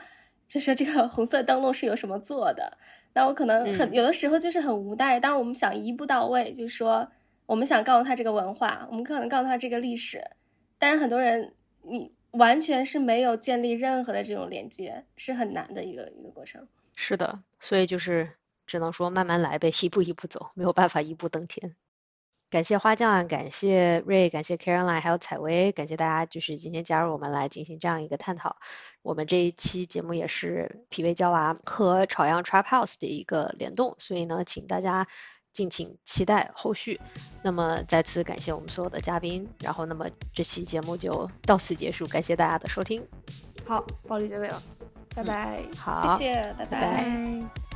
就是这个 红色灯笼是由什么做的。那我可能很有的时候就是很无奈，当然我们想一步到位，就是说我们想告诉他这个文化，我们可能告诉他这个历史，但是很多人你完全是没有建立任何的这种连接，是很难的一个一个过程。是的，所以就是只能说慢慢来呗，一步一步走，没有办法一步登天。感谢花匠，感谢瑞，感谢 Caroline，还有采薇，感谢大家就是今天加入我们来进行这样一个探讨。我们这一期节目也是脾胃娇娃和朝阳 Trap House 的一个联动，所以呢，请大家敬请期待后续。那么再次感谢我们所有的嘉宾，然后那么这期节目就到此结束，感谢大家的收听。好，暴力结尾了，拜拜。好，谢谢，拜拜。